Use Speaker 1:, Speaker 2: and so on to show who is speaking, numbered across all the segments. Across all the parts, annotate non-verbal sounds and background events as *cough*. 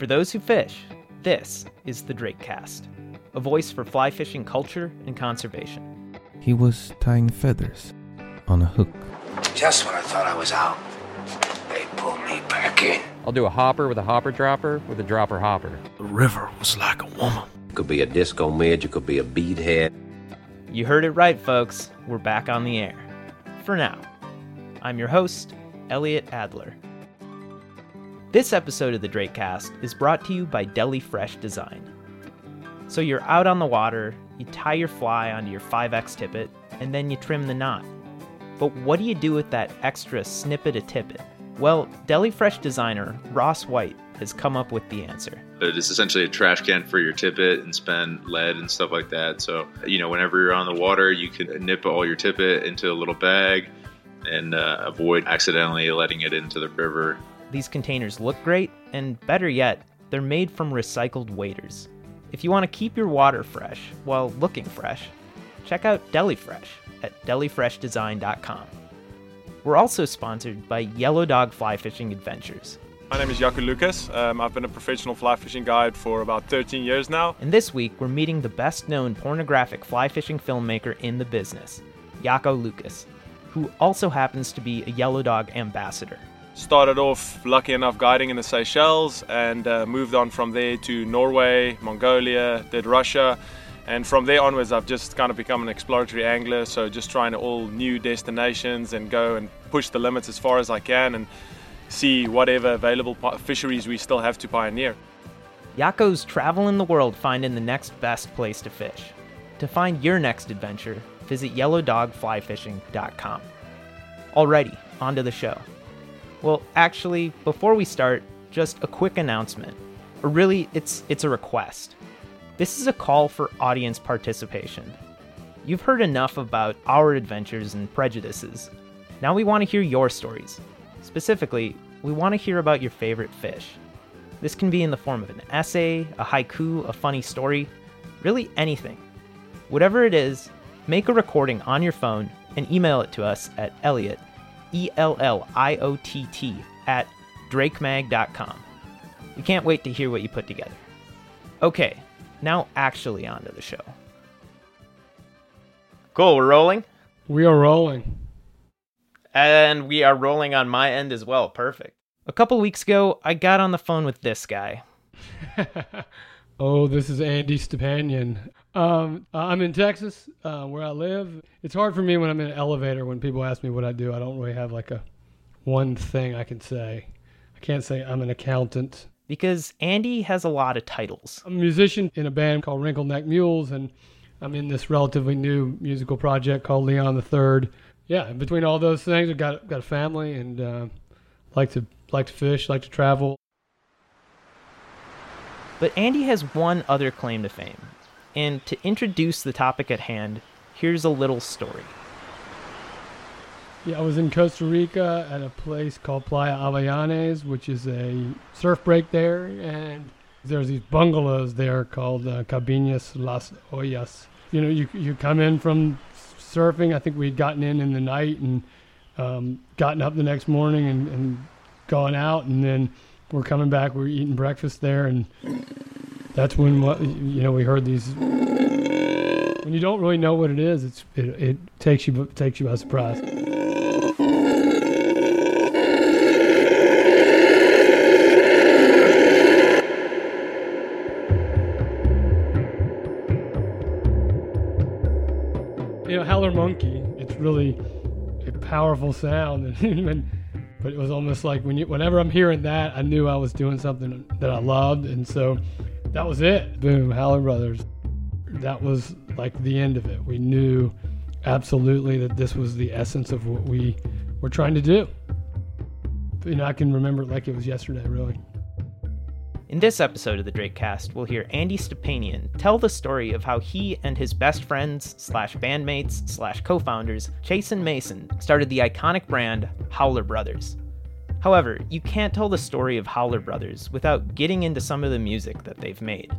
Speaker 1: For those who fish, this is the Drake Cast, a voice for fly fishing culture and conservation.
Speaker 2: He was tying feathers on a hook.
Speaker 3: Just when I thought I was out, they pulled me back in.
Speaker 4: I'll do a hopper with a hopper dropper with a dropper hopper.
Speaker 5: The river was like a woman.
Speaker 6: It could be a disco midge, it could be a beadhead.
Speaker 1: You heard it right, folks. We're back on the air. For now. I'm your host, Elliott Adler. This episode of the Drake Cast is brought to you by Deli Fresh Design. So you're out on the water, you tie your fly onto your 5X tippet, and then you trim the knot. But what do you do with that extra snippet of tippet? Well, Deli Fresh designer Ross White has come up with the answer.
Speaker 7: It is essentially a trash can for your tippet and spend lead and stuff like that. So, you know, whenever you're on the water, you can nip all your tippet into a little bag and uh, avoid accidentally letting it into the river.
Speaker 1: These containers look great, and better yet, they're made from recycled waders. If you want to keep your water fresh while looking fresh, check out Deli Fresh at delifreshdesign.com. We're also sponsored by Yellow Dog Fly Fishing Adventures.
Speaker 8: My name is Jako Lucas. Um, I've been a professional fly fishing guide for about 13 years now.
Speaker 1: And this week, we're meeting the best known pornographic fly fishing filmmaker in the business, Jako Lucas, who also happens to be a Yellow Dog ambassador.
Speaker 8: Started off lucky enough guiding in the Seychelles and uh, moved on from there to Norway, Mongolia, did Russia. And from there onwards, I've just kind of become an exploratory angler. So just trying all new destinations and go and push the limits as far as I can and see whatever available fisheries we still have to pioneer.
Speaker 1: Jako's traveling the world finding the next best place to fish. To find your next adventure, visit yellowdogflyfishing.com. Alrighty, on to the show. Well, actually, before we start, just a quick announcement. Or really, it's it's a request. This is a call for audience participation. You've heard enough about our adventures and prejudices. Now we want to hear your stories. Specifically, we want to hear about your favorite fish. This can be in the form of an essay, a haiku, a funny story, really anything. Whatever it is, make a recording on your phone and email it to us at Elliott, E L L I O T T, at drakemag.com. We can't wait to hear what you put together. Okay, now actually onto the show. Cool, we're rolling?
Speaker 9: We are rolling.
Speaker 1: And we are rolling on my end as well. Perfect. A couple weeks ago, I got on the phone with this guy. *laughs*
Speaker 9: oh, this is Andy Stepanian. Um, I'm in Texas, uh, where I live. It's hard for me when I'm in an elevator when people ask me what I do. I don't really have like a one thing I can say. I can't say I'm an accountant
Speaker 1: because Andy has a lot of titles.
Speaker 9: I'm a musician in a band called Wrinkle Neck Mules, and I'm in this relatively new musical project called Leon the Third. Yeah, between all those things, I've got got a family and uh, like to like to fish, like to travel.
Speaker 1: But Andy has one other claim to fame, and to introduce the topic at hand, here's a little story.
Speaker 9: Yeah, I was in Costa Rica at a place called Playa Avellanas, which is a surf break there, and there's these bungalows there called uh, Cabinas Las Olas. You know, you you come in from surfing. I think we'd gotten in in the night and um, gotten up the next morning and, and gone out, and then we're coming back. We're eating breakfast there, and that's when you know we heard these. When you don't really know what it is, it's it, it takes you takes you by surprise. you know, howler monkey. It's really a powerful sound, *laughs* and, but it was almost like when you, whenever I'm hearing that, I knew I was doing something that I loved, and so that was it. Boom, Howler Brothers. That was like the end of it. We knew absolutely that this was the essence of what we were trying to do. You know, I can remember it like it was yesterday, really.
Speaker 1: In this episode of the Drake Cast, we'll hear Andy Stepanian tell the story of how he and his best friends slash bandmates slash co-founders, Chase and Mason, started the iconic brand Howler Brothers. However, you can't tell the story of Howler Brothers without getting into some of the music that they've made.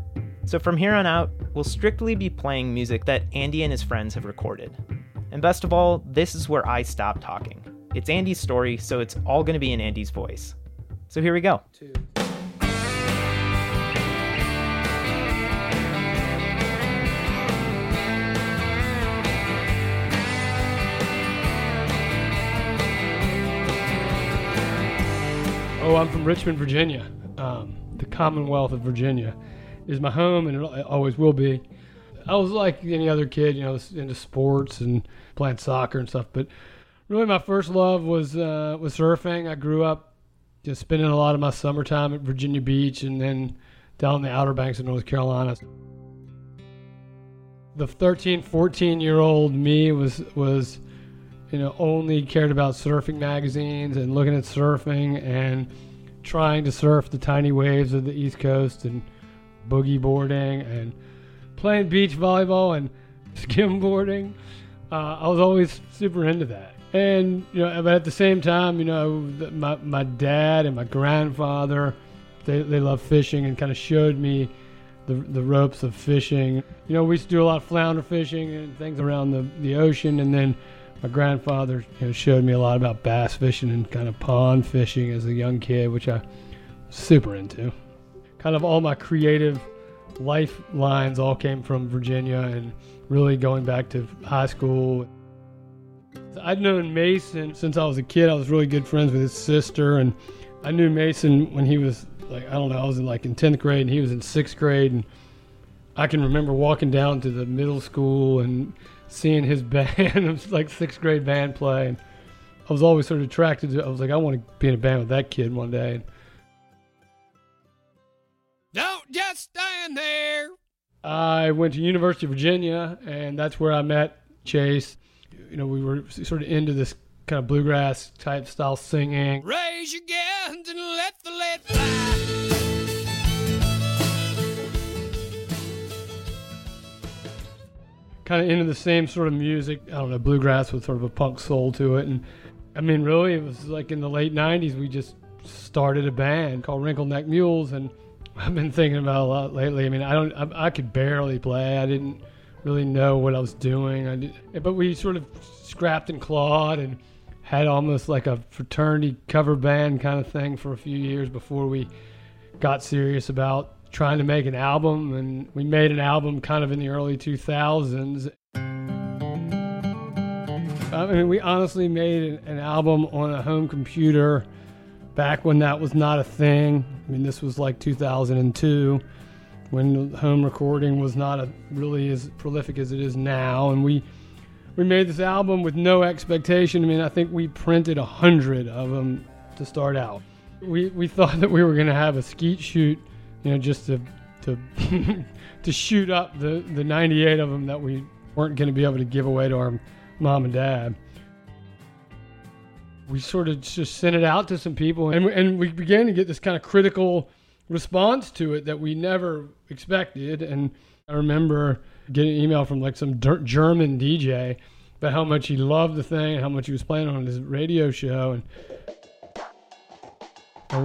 Speaker 1: So from here on out, we'll strictly be playing music that Andy and his friends have recorded. And best of all, this is where I stop talking. It's Andy's story, so it's all going to be in Andy's voice. So here we go. Two.
Speaker 9: Oh, I'm from Richmond, Virginia. Um, the Commonwealth of Virginia is my home, and it always will be. I was like any other kid, you know, into sports and playing soccer and stuff. But really, my first love was uh, was surfing. I grew up just spending a lot of my summertime at Virginia Beach, and then down the Outer Banks of North Carolina. The 13, 14 year old me was was you know only cared about surfing magazines and looking at surfing and trying to surf the tiny waves of the East Coast and boogie boarding and playing beach volleyball and *laughs* skimboarding. Uh, I was always super into that. And you know, but at the same time, you know, my my dad and my grandfather, they they love fishing and kind of showed me the the ropes of fishing. You know, we used to do a lot of flounder fishing and things around the the ocean, and then my grandfather you know, showed me a lot about bass fishing and kind of pond fishing as a young kid, which I was super into. Kind of all my creative lifelines all came from Virginia and really going back to high school. I'd known Mason since I was a kid. I was really good friends with his sister, and I knew Mason when he was like I don't know, I was in like in tenth grade and he was in sixth grade, and I can remember walking down to the middle school and seeing his *laughs* band, it was like sixth grade band play, and I was always sort of attracted to. I was like, I want to be in a band with that kid one day.
Speaker 10: Don't just stand there.
Speaker 9: I went to University of Virginia, and that's where I met Chase. You know, we were sort of into this kind of bluegrass type style singing.
Speaker 10: Raise your guns and let the lead fly.
Speaker 9: Kind of into the same sort of music. I don't know, bluegrass with sort of a punk soul to it. And I mean, really, it was like in the late 90s, we just started a band called Wrinkle Neck Mules. And I've been thinking about a lot lately. I mean, I don't, I, I could barely play. I didn't really know what I was doing. I did, but we sort of scrapped and clawed and had almost like a fraternity cover band kind of thing for a few years before we got serious about trying to make an album. And we made an album kind of in the early 2000s. I mean, we honestly made an album on a home computer back when that was not a thing. I mean, this was like 2002 when home recording was not a, really as prolific as it is now. And we we made this album with no expectation. I mean, I think we printed a hundred of them to start out. We we thought that we were going to have a skeet shoot, you know, just to to *laughs* to shoot up the the 98 of them that we weren't going to be able to give away to our mom and dad. We sort of just sent it out to some people and, and we began to get this kind of critical response to it that we never expected. And i remember getting an email from like some german dj about how much he loved the thing and how much he was playing on his radio show and,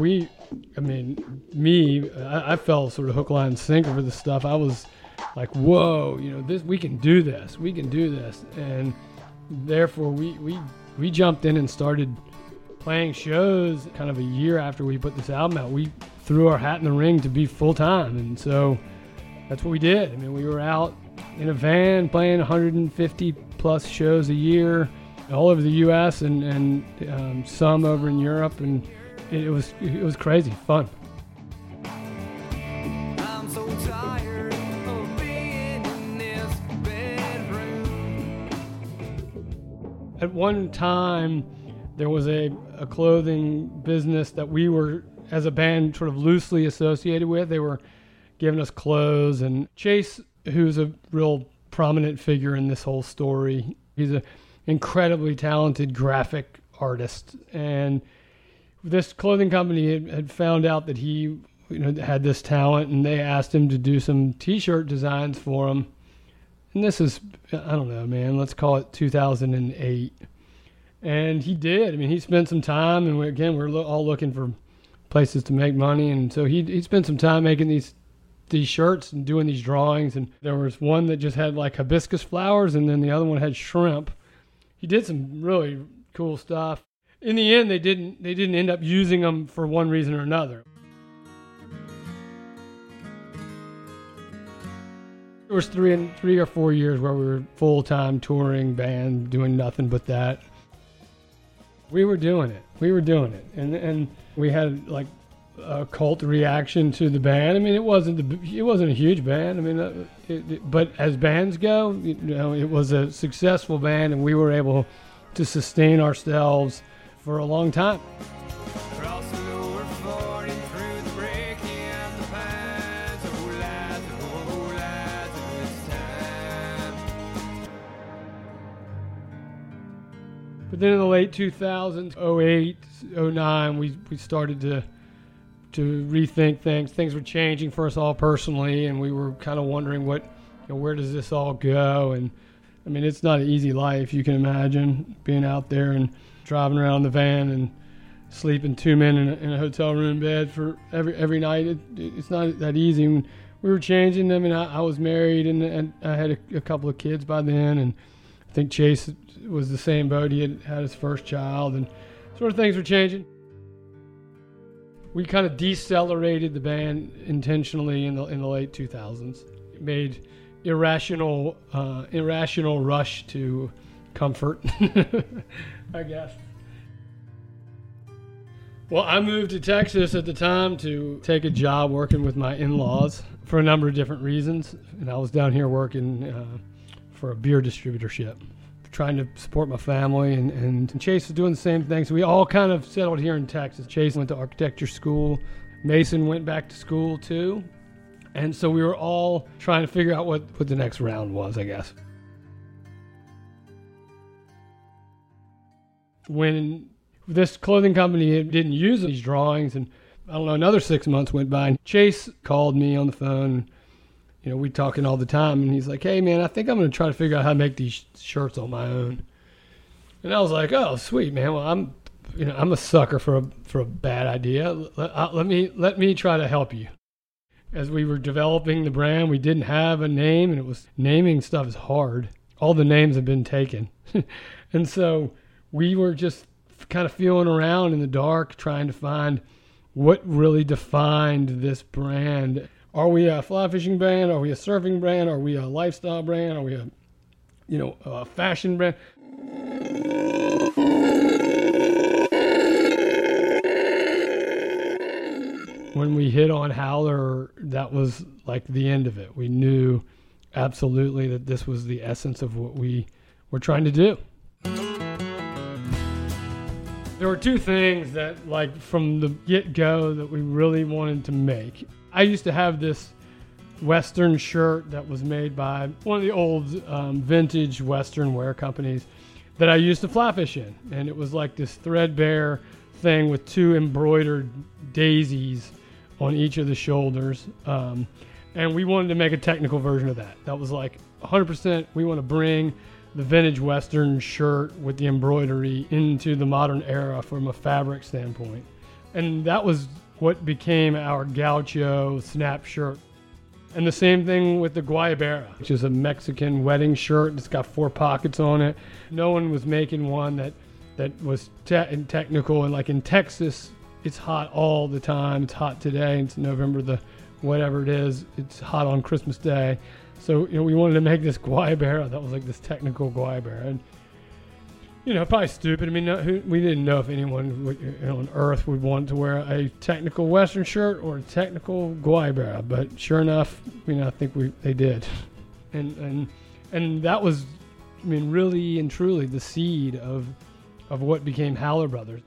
Speaker 9: we i mean me I, I fell sort of hook line sinker for this stuff i was like whoa you know this we can do this we can do this and therefore we we we jumped in and started playing shows kind of a year after we put this album out. We threw our hat in the ring to be full time. And so that's what we did. I mean, we were out in a van playing 150 plus shows a year all over the U.S. and, and um, some over in Europe. And it, was, it was crazy fun. At one time, there was a, a clothing business that we were, as a band, sort of loosely associated with. They were giving us clothes. And Chase, who's a real prominent figure in this whole story, he's an incredibly talented graphic artist. And this clothing company had, found out that he you know, had this talent, and they asked him to do some T-shirt designs for them and this is I don't know, man. Let's call it 2008. And he did. I mean, he spent some time, and we, again, we're lo- all looking for places to make money, and so he he spent some time making these these shirts and doing these drawings. And there was one that just had like hibiscus flowers, and then the other one had shrimp. He did some really cool stuff. In the end, they didn't they didn't end up using them for one reason or another. There was three and three or four years where we were full time touring band, doing nothing but that. We were doing it. We were doing it, and and we had like a cult reaction to the band. I mean, it wasn't the it wasn't a huge band. I mean, uh, it, it, but as bands go, you know, it was a successful band, and we were able to sustain ourselves for a long time.
Speaker 10: Across the lower 40 through the breaking of the pines. Lads, lads, it's time.
Speaker 9: But then in the late 2000s, 08, 09, we, we started to to rethink things. Things were changing for us all personally, and we were kind of wondering what, you know, where does this all go? And I mean, it's not an easy life. You can imagine being out there and driving around the van and sleeping two men in a, in a hotel room bed for every every night. It, it's not that easy. And we were changing. I mean, I, I was married and, and I had a, a couple of kids by then, and I think Chase was the same boat. He had had his first child, and sort of things were changing. We kind of decelerated the band intentionally in the in the late 2000s. It made irrational uh, irrational rush to comfort, *laughs* I guess. Well, I moved to Texas at the time to take a job working with my in-laws for a number of different reasons, and I was down here working uh, for a beer distributorship, trying to support my family, and, and Chase was doing the same thing. So we all kind of settled here in Texas. Chase went to architecture school. Mason went back to school too. And so we were all trying to figure out what, what the next round was, I guess. When this clothing company didn't use these drawings, and I don't know, another six months went by, and Chase called me on the phone. You know, we talking all the time, and he's like, "Hey, man, I think I'm going to try to figure out how to make these shirts on my own." And I was like, "Oh, sweet, man. Well, I'm, you know, I'm a sucker for a for a bad idea. Let, let me let me try to help you." As we were developing the brand, we didn't have a name, and it was naming stuff is hard. All the names have been taken, *laughs* and so we were just kind of feeling around in the dark, trying to find what really defined this brand. Are we a fly fishing brand? Are we a surfing brand? Are we a lifestyle brand? Are we a, you know, a fashion brand? When we hit on Howler, that was like the end of it. We knew absolutely that this was the essence of what we were trying to do. There were two things that, like, from the get go, that we really wanted to make. I used to have this Western shirt that was made by one of the old um, vintage Western wear companies that I used to fly fish in. And it was like this threadbare thing with two embroidered daisies on each of the shoulders. Um, and we wanted to make a technical version of that. That was like 100% we want to bring the vintage Western shirt with the embroidery into the modern era from a fabric standpoint. And that was what became our gaucho snap shirt. And the same thing with the Guayabera, which is a Mexican wedding shirt. It's got four pockets on it. No one was making one that that was te- technical. And like in Texas, it's hot all the time. It's hot today. It's November the whatever it is. It's hot on Christmas Day. So you know we wanted to make this *laughs* Guayabera that was like this technical Guayabera. And you know, probably stupid. I mean, who, we didn't know if anyone on Earth would want to wear a technical Western shirt or a technical Guayabera, but sure enough, you know, I think we they did, and and and that was, I mean, really and truly the seed of of what became Howler Brothers.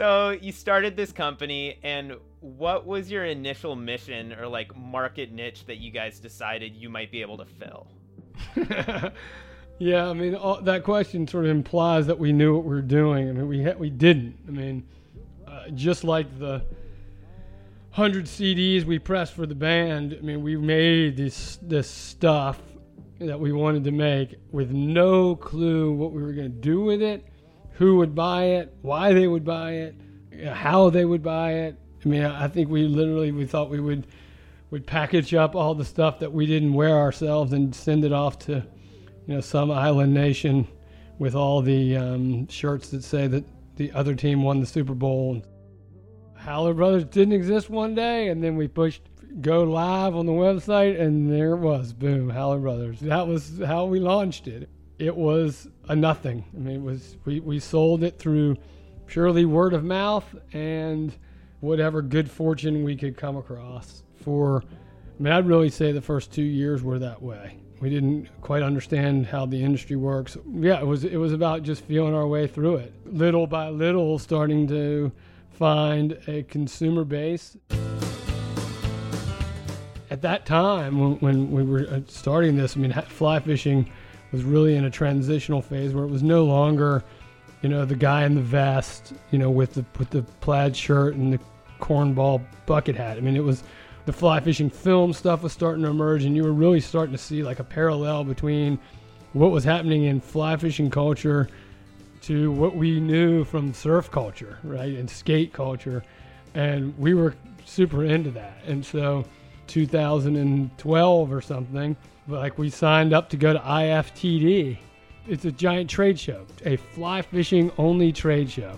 Speaker 1: So you started this company, and what was your initial mission or like market niche that you guys decided you might be able to fill? *laughs*
Speaker 9: yeah, I mean all, that question sort of implies that we knew what we were doing. I mean, we ha- we didn't. I mean, uh, just like the hundred CDs we pressed for the band. I mean, we made this this stuff that we wanted to make with no clue what we were going to do with it, who would buy it, why they would buy it, how they would buy it. I mean, I think we literally we thought we would would package up all the stuff that we didn't wear ourselves and send it off to you know some island nation with all the um, shirts that say that the other team won the Super Bowl. Howler Brothers didn't exist one day, and then we pushed go live on the website, and there it was, boom, Howler Brothers. That was how we launched it. It was a nothing. I mean, it was we, we sold it through purely word of mouth and whatever good fortune we could come across. For, I mean, I'd really say the first two years were that way. We didn't quite understand how the industry works. Yeah, it was it was about just feeling our way through it, little by little, starting to find a consumer base. At that time, when, when we were uh, starting this, I mean, fly fishing was really in a transitional phase where it was no longer, you know, the guy in the vest, you know, with the with the plaid shirt and the cornball bucket hat. I mean, it was the fly fishing film stuff was starting to emerge, and you were really starting to see like a parallel between what was happening in fly fishing culture to what we knew from surf culture, right, and skate culture, and we were super into that. And so, 2012 or something, like we signed up to go to IFTD. It's a giant trade show, a fly fishing only trade show.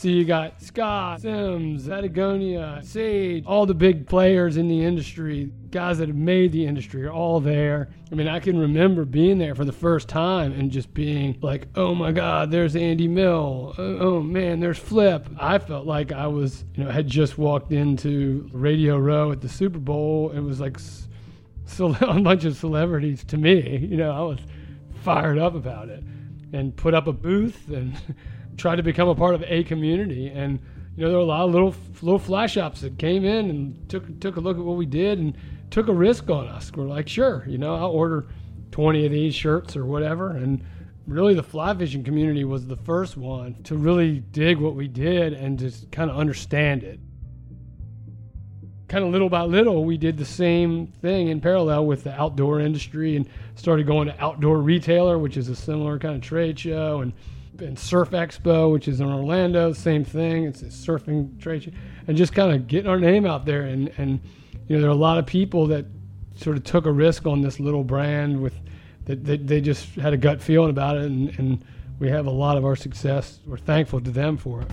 Speaker 9: So you got Scott, Simms, Patagonia, Sage, all the big players in the industry, guys that have made the industry are all there. I mean, I can remember being there for the first time and just being like, oh my God, there's Andy Mill. Oh, oh man, there's Flip. I felt like I was, you know, had just walked into Radio Row at the Super Bowl. It was like *laughs* a bunch of celebrities to me. You know, I was fired up about it and put up a booth and *laughs* tried to become a part of a community. And you know, there were a lot of little little fly shops that came in and took took a look at what we did and took a risk on us. We're like, sure, you know, I'll order 20 of these shirts or whatever. And really, the fly fishing community was the first one to really dig what we did and just kind of understand it. Kind of little by little, we did the same thing in parallel with the outdoor industry and started going to Outdoor Retailer, which is a similar kind of trade show, and and Surf Expo, which is in Orlando, same thing. It's a surfing trade show, and just kind of getting our name out there. And and you know, there are a lot of people that sort of took a risk on this little brand with that they, they just had a gut feeling about it, and, and we have a lot of our success. We're thankful to them for it.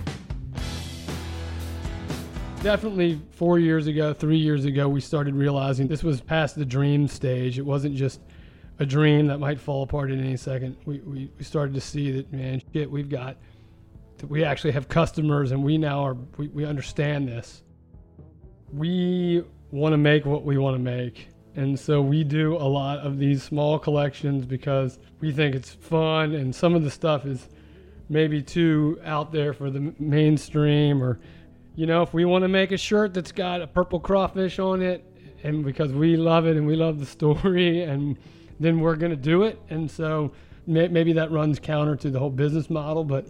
Speaker 9: Definitely four years ago, three years ago, we started realizing this was past the dream stage. It wasn't just a dream that might fall apart at any second. We, we, we started to see that, man, shit, we've got, we actually have customers and we now are, we, we understand this. We want to make what we want to make. And so we do a lot of these small collections because we think it's fun and some of the stuff is maybe too out there for the mainstream or you know, if we want to make a shirt that's got a purple crawfish on it, and because we love it and we love the story, *laughs* and then we're going to do it. And so may, maybe that runs counter to the whole business model, but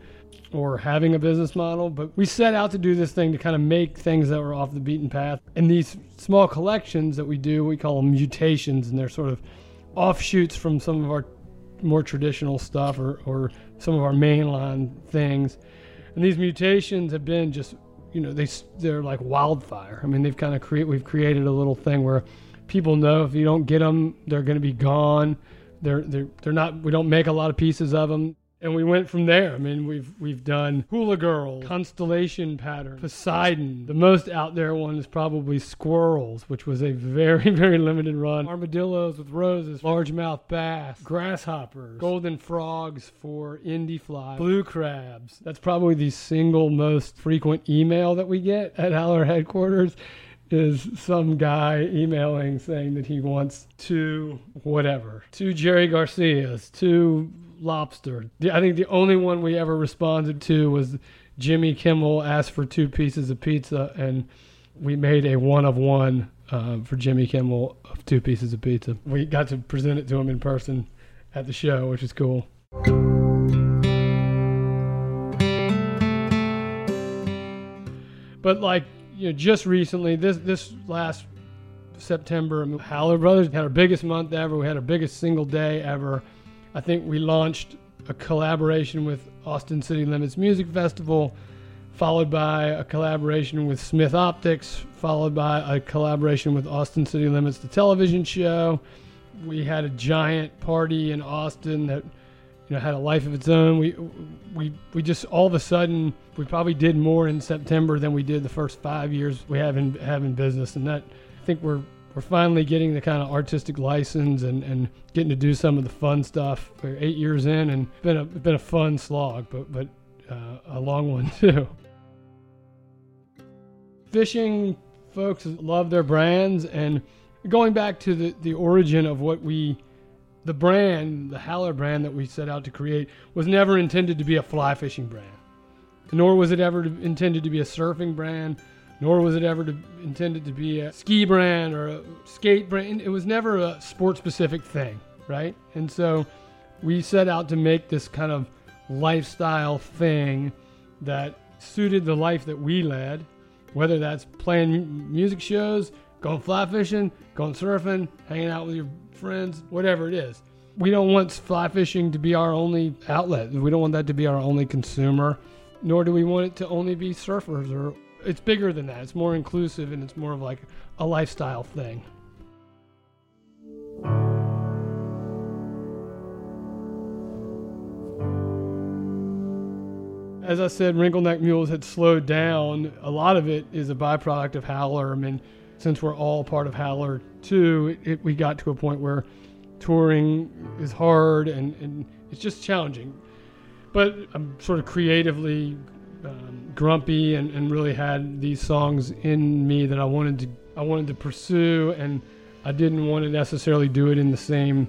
Speaker 9: or having a business model. But we set out to do this thing to kind of make things that were off the beaten path. And these small collections that we do, we call them mutations, and they're sort of offshoots from some of our more traditional stuff or, or some of our mainline things. And these mutations have been just you know they they're like wildfire. I mean they've kind of create we've created a little thing where people know if you don't get them they're going to be gone. They're they're they're not we don't make a lot of pieces of them. And we went from there. I mean, we've we've done Hula Girl, Constellation Pattern, Poseidon. The most out there one is probably Squirrels, which was a very *laughs* very limited run. Armadillos with roses, largemouth bass, grasshoppers, golden frogs for Indifly, blue crabs. That's probably the single most frequent email that we get at *laughs* Howler headquarters is some guy emailing saying that he wants two whatever, two Jerry Garcias, two lobster. I think the only one we ever responded to was Jimmy Kimmel asked for two pieces of pizza, and we made a one of one uh, for Jimmy Kimmel of two pieces of pizza. We got to present it to him in person at the show, which is cool. But like you know, just recently, this this last September, um, Howler Brothers had our biggest month ever. We had our biggest single day ever. I think we launched a collaboration with Austin City Limits Music Festival, followed by a collaboration with Smith Optics, followed by a collaboration with Austin City Limits, the television show. We had a giant party in Austin that you know had a life of its own. We we we just all of a sudden we probably did more in September than we did the first five years we have in have in business, and that I think we're we're finally getting the kind of artistic license and, and getting to do some of the fun stuff. We're eight years in, and it's been a been a fun slog, but but uh, a long one *laughs* too. Fishing folks love their brands, and going back to the the origin of what we the brand, the Howler brand that we set out to create, was never intended to be a fly fishing brand, nor was it ever intended to be a surfing brand, nor was it ever to, intended to be a ski brand or a skate brand. It was never a sport specific thing, right? And so we set out to make this kind of lifestyle thing that suited the life that we led, whether that's playing music shows, going fly fishing, going surfing, hanging out with your friends, whatever it is. We don't want fly fishing to be our only outlet. We don't want that to be our only consumer, nor do we want it to only be surfers or it's bigger than that. It's more inclusive and it's more of like a lifestyle thing. As I said, wrinkle neck Mules had slowed down. A lot of it is a byproduct of Howler. I mean, since we're all part of Howler too, it, it, we got to a point where touring is hard and, and it's just challenging. But I'm sort of creatively um, grumpy and, and really had these songs in me that I wanted to I wanted to pursue, and I didn't want to necessarily do it in the same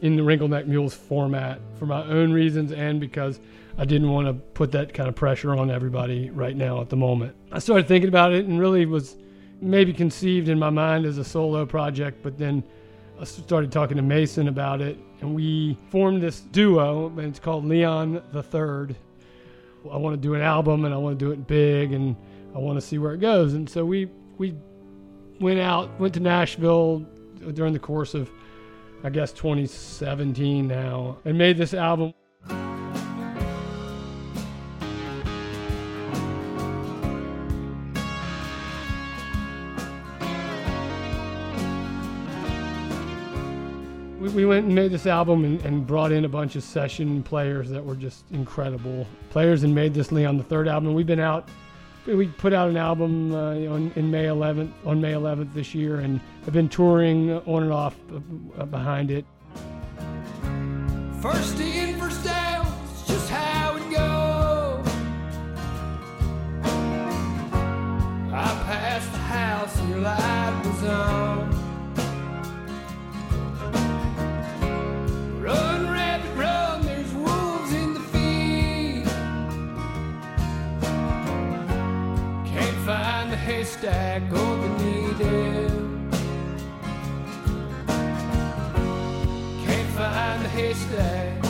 Speaker 9: in the wrinkle neck Mules format for my own reasons and because I didn't want to put that kind of pressure on everybody right now at the moment. I started thinking about it and really was maybe conceived in my mind as a solo project, but then I started talking to Mason about it, and we formed this duo, and it's called Leon the Third. I want to do an album, and I want to do it big, and I want to see where it goes. And so we we went out, went to Nashville during the course of, I guess, 2017 now, and made this album. We, we went and made this album and, and brought in a bunch of session players that were just incredible players and made this Leon the third album. We've been out, we put out an album uh, on, in May 11th, on May 11th this year, and have been touring on and off uh, behind it.
Speaker 10: First in, first out, it's just how it goes. I passed the house and your light was on. Haystack or the needle. Can't find the haystack,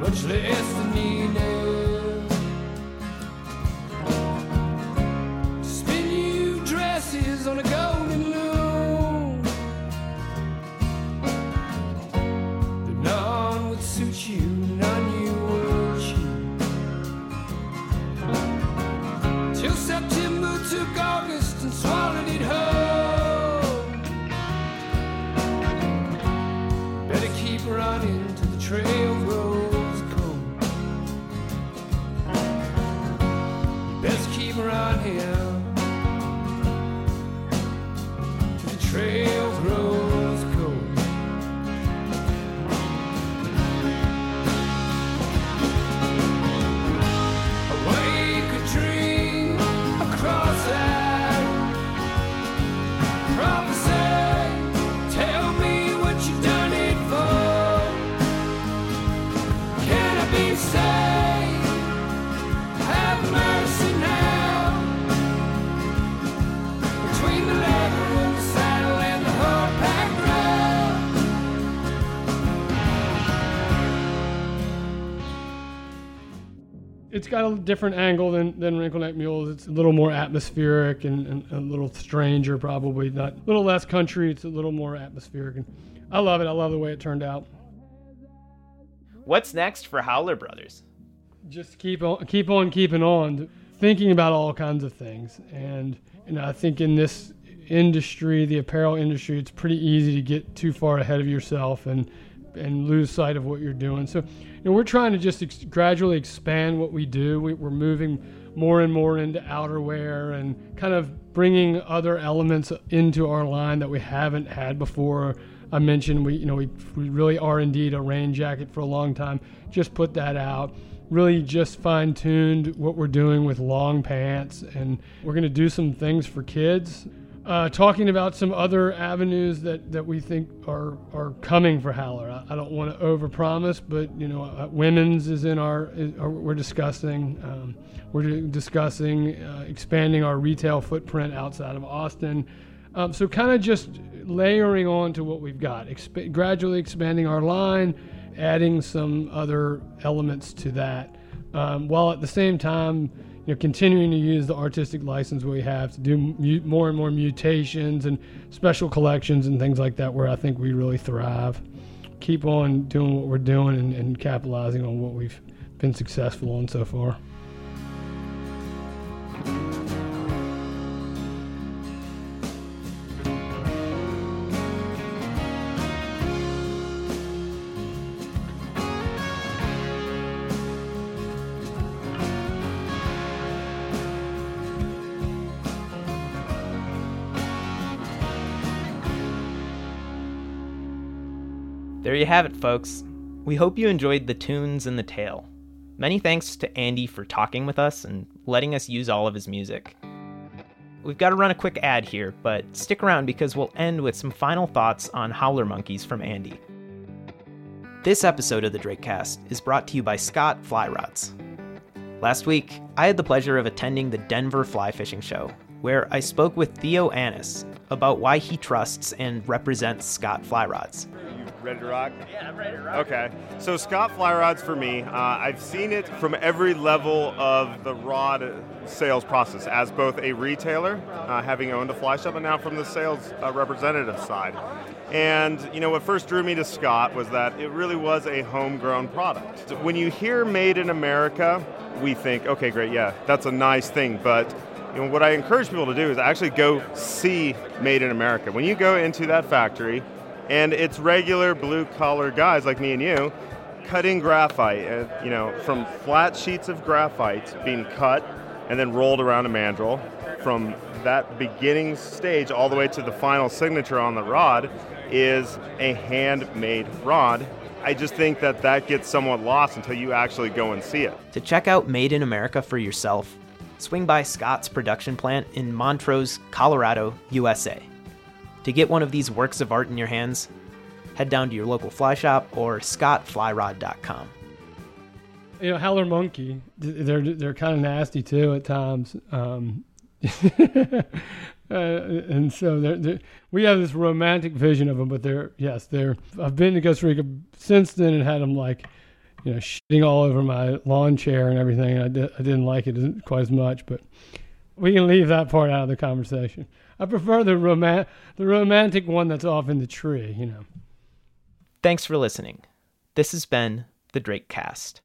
Speaker 10: much less the needle.
Speaker 9: Got a different angle than, than Wrinkle Neck Mules. It's a little more atmospheric and, and a little stranger, probably. Not a little less country. It's a little more atmospheric. And I love it. I love the way it turned out.
Speaker 1: What's next for Howler Brothers?
Speaker 9: just keep on keep on keeping on thinking about all kinds of things and and I think in this industry the apparel industry it's pretty easy to get too far ahead of yourself and and lose sight of what you're doing so you know we're trying to just ex- gradually expand what we do we, we're moving more and more into outerwear and kind of bringing other elements into our line that we haven't had before. I mentioned we, you know, we, we really are indeed a rain jacket for a long time. Just put that out. Really just fine tuned what we're doing with long pants, and we're going to do some things for kids. Uh, talking about some other avenues that, that we think are, are coming for Howler. I, I don't want to overpromise, but you know, uh, women's is in our, is, are, we're discussing. Um, we're discussing uh, expanding our retail footprint outside of Austin. Um, so kind of just layering on to what we've got, exp- gradually expanding our line, adding some other elements to that, um, while at the same time you know, continuing to use the artistic license we have to do mu- more and more mutations and special collections and things like that, where I think we really thrive. Keep on doing what we're doing and, and capitalizing on what we've been successful on so far.
Speaker 1: Have it, folks. We hope you enjoyed the tunes and the tale. Many thanks to Andy for talking with us and letting us use all of his music. We've got to run a quick ad here, but stick around because we'll end with some final thoughts on Howler Monkeys from Andy. This episode of the Drakecast is brought to you by Scott Fly Rods. Last week, I had the pleasure of attending the Denver Fly Fishing Show, where I spoke with Theo Annis about why he trusts and represents Scott Fly Rods.
Speaker 11: Ready to rock? Yeah, I'm ready to rock. Okay. So Scott Fly Rods for me, uh, I've seen it from every level of the rod sales process as both a retailer, uh, having owned a fly shop, and now from the sales uh, representative side. And you know what first drew me to Scott was that it really was a homegrown product. When you hear "Made in America," we think, okay, great, yeah, that's a nice thing, but you know, what I encourage people to do is actually go see Made in America. When you go into that factory, and it's regular blue collar guys like me and you cutting graphite, uh, you know, from flat sheets of graphite being cut and then rolled around a mandrel. From that beginning stage all the way to the final signature on the rod is a handmade rod. I just think that that gets somewhat lost until you actually go and see it.
Speaker 1: To check out Made in America for yourself, swing by Scott's production plant in Montrose, Colorado, USA. To get one of these works of art in your hands, head down to your local fly shop or scottflyrod.com.
Speaker 9: You know, Howler monkey, they're they're kind of nasty too at times. Um, *laughs* uh, and so they're, they're, we have this romantic vision of them, but they're yes, they're. I've been to Costa Rica since then and had them like, you know, shitting all over my lawn chair and everything. I, di- I didn't like it quite as much, but we can leave that part out of the conversation. I prefer the roman- the romantic one that's off in the tree, you know.
Speaker 1: Thanks for listening. This has been the Drake Cast.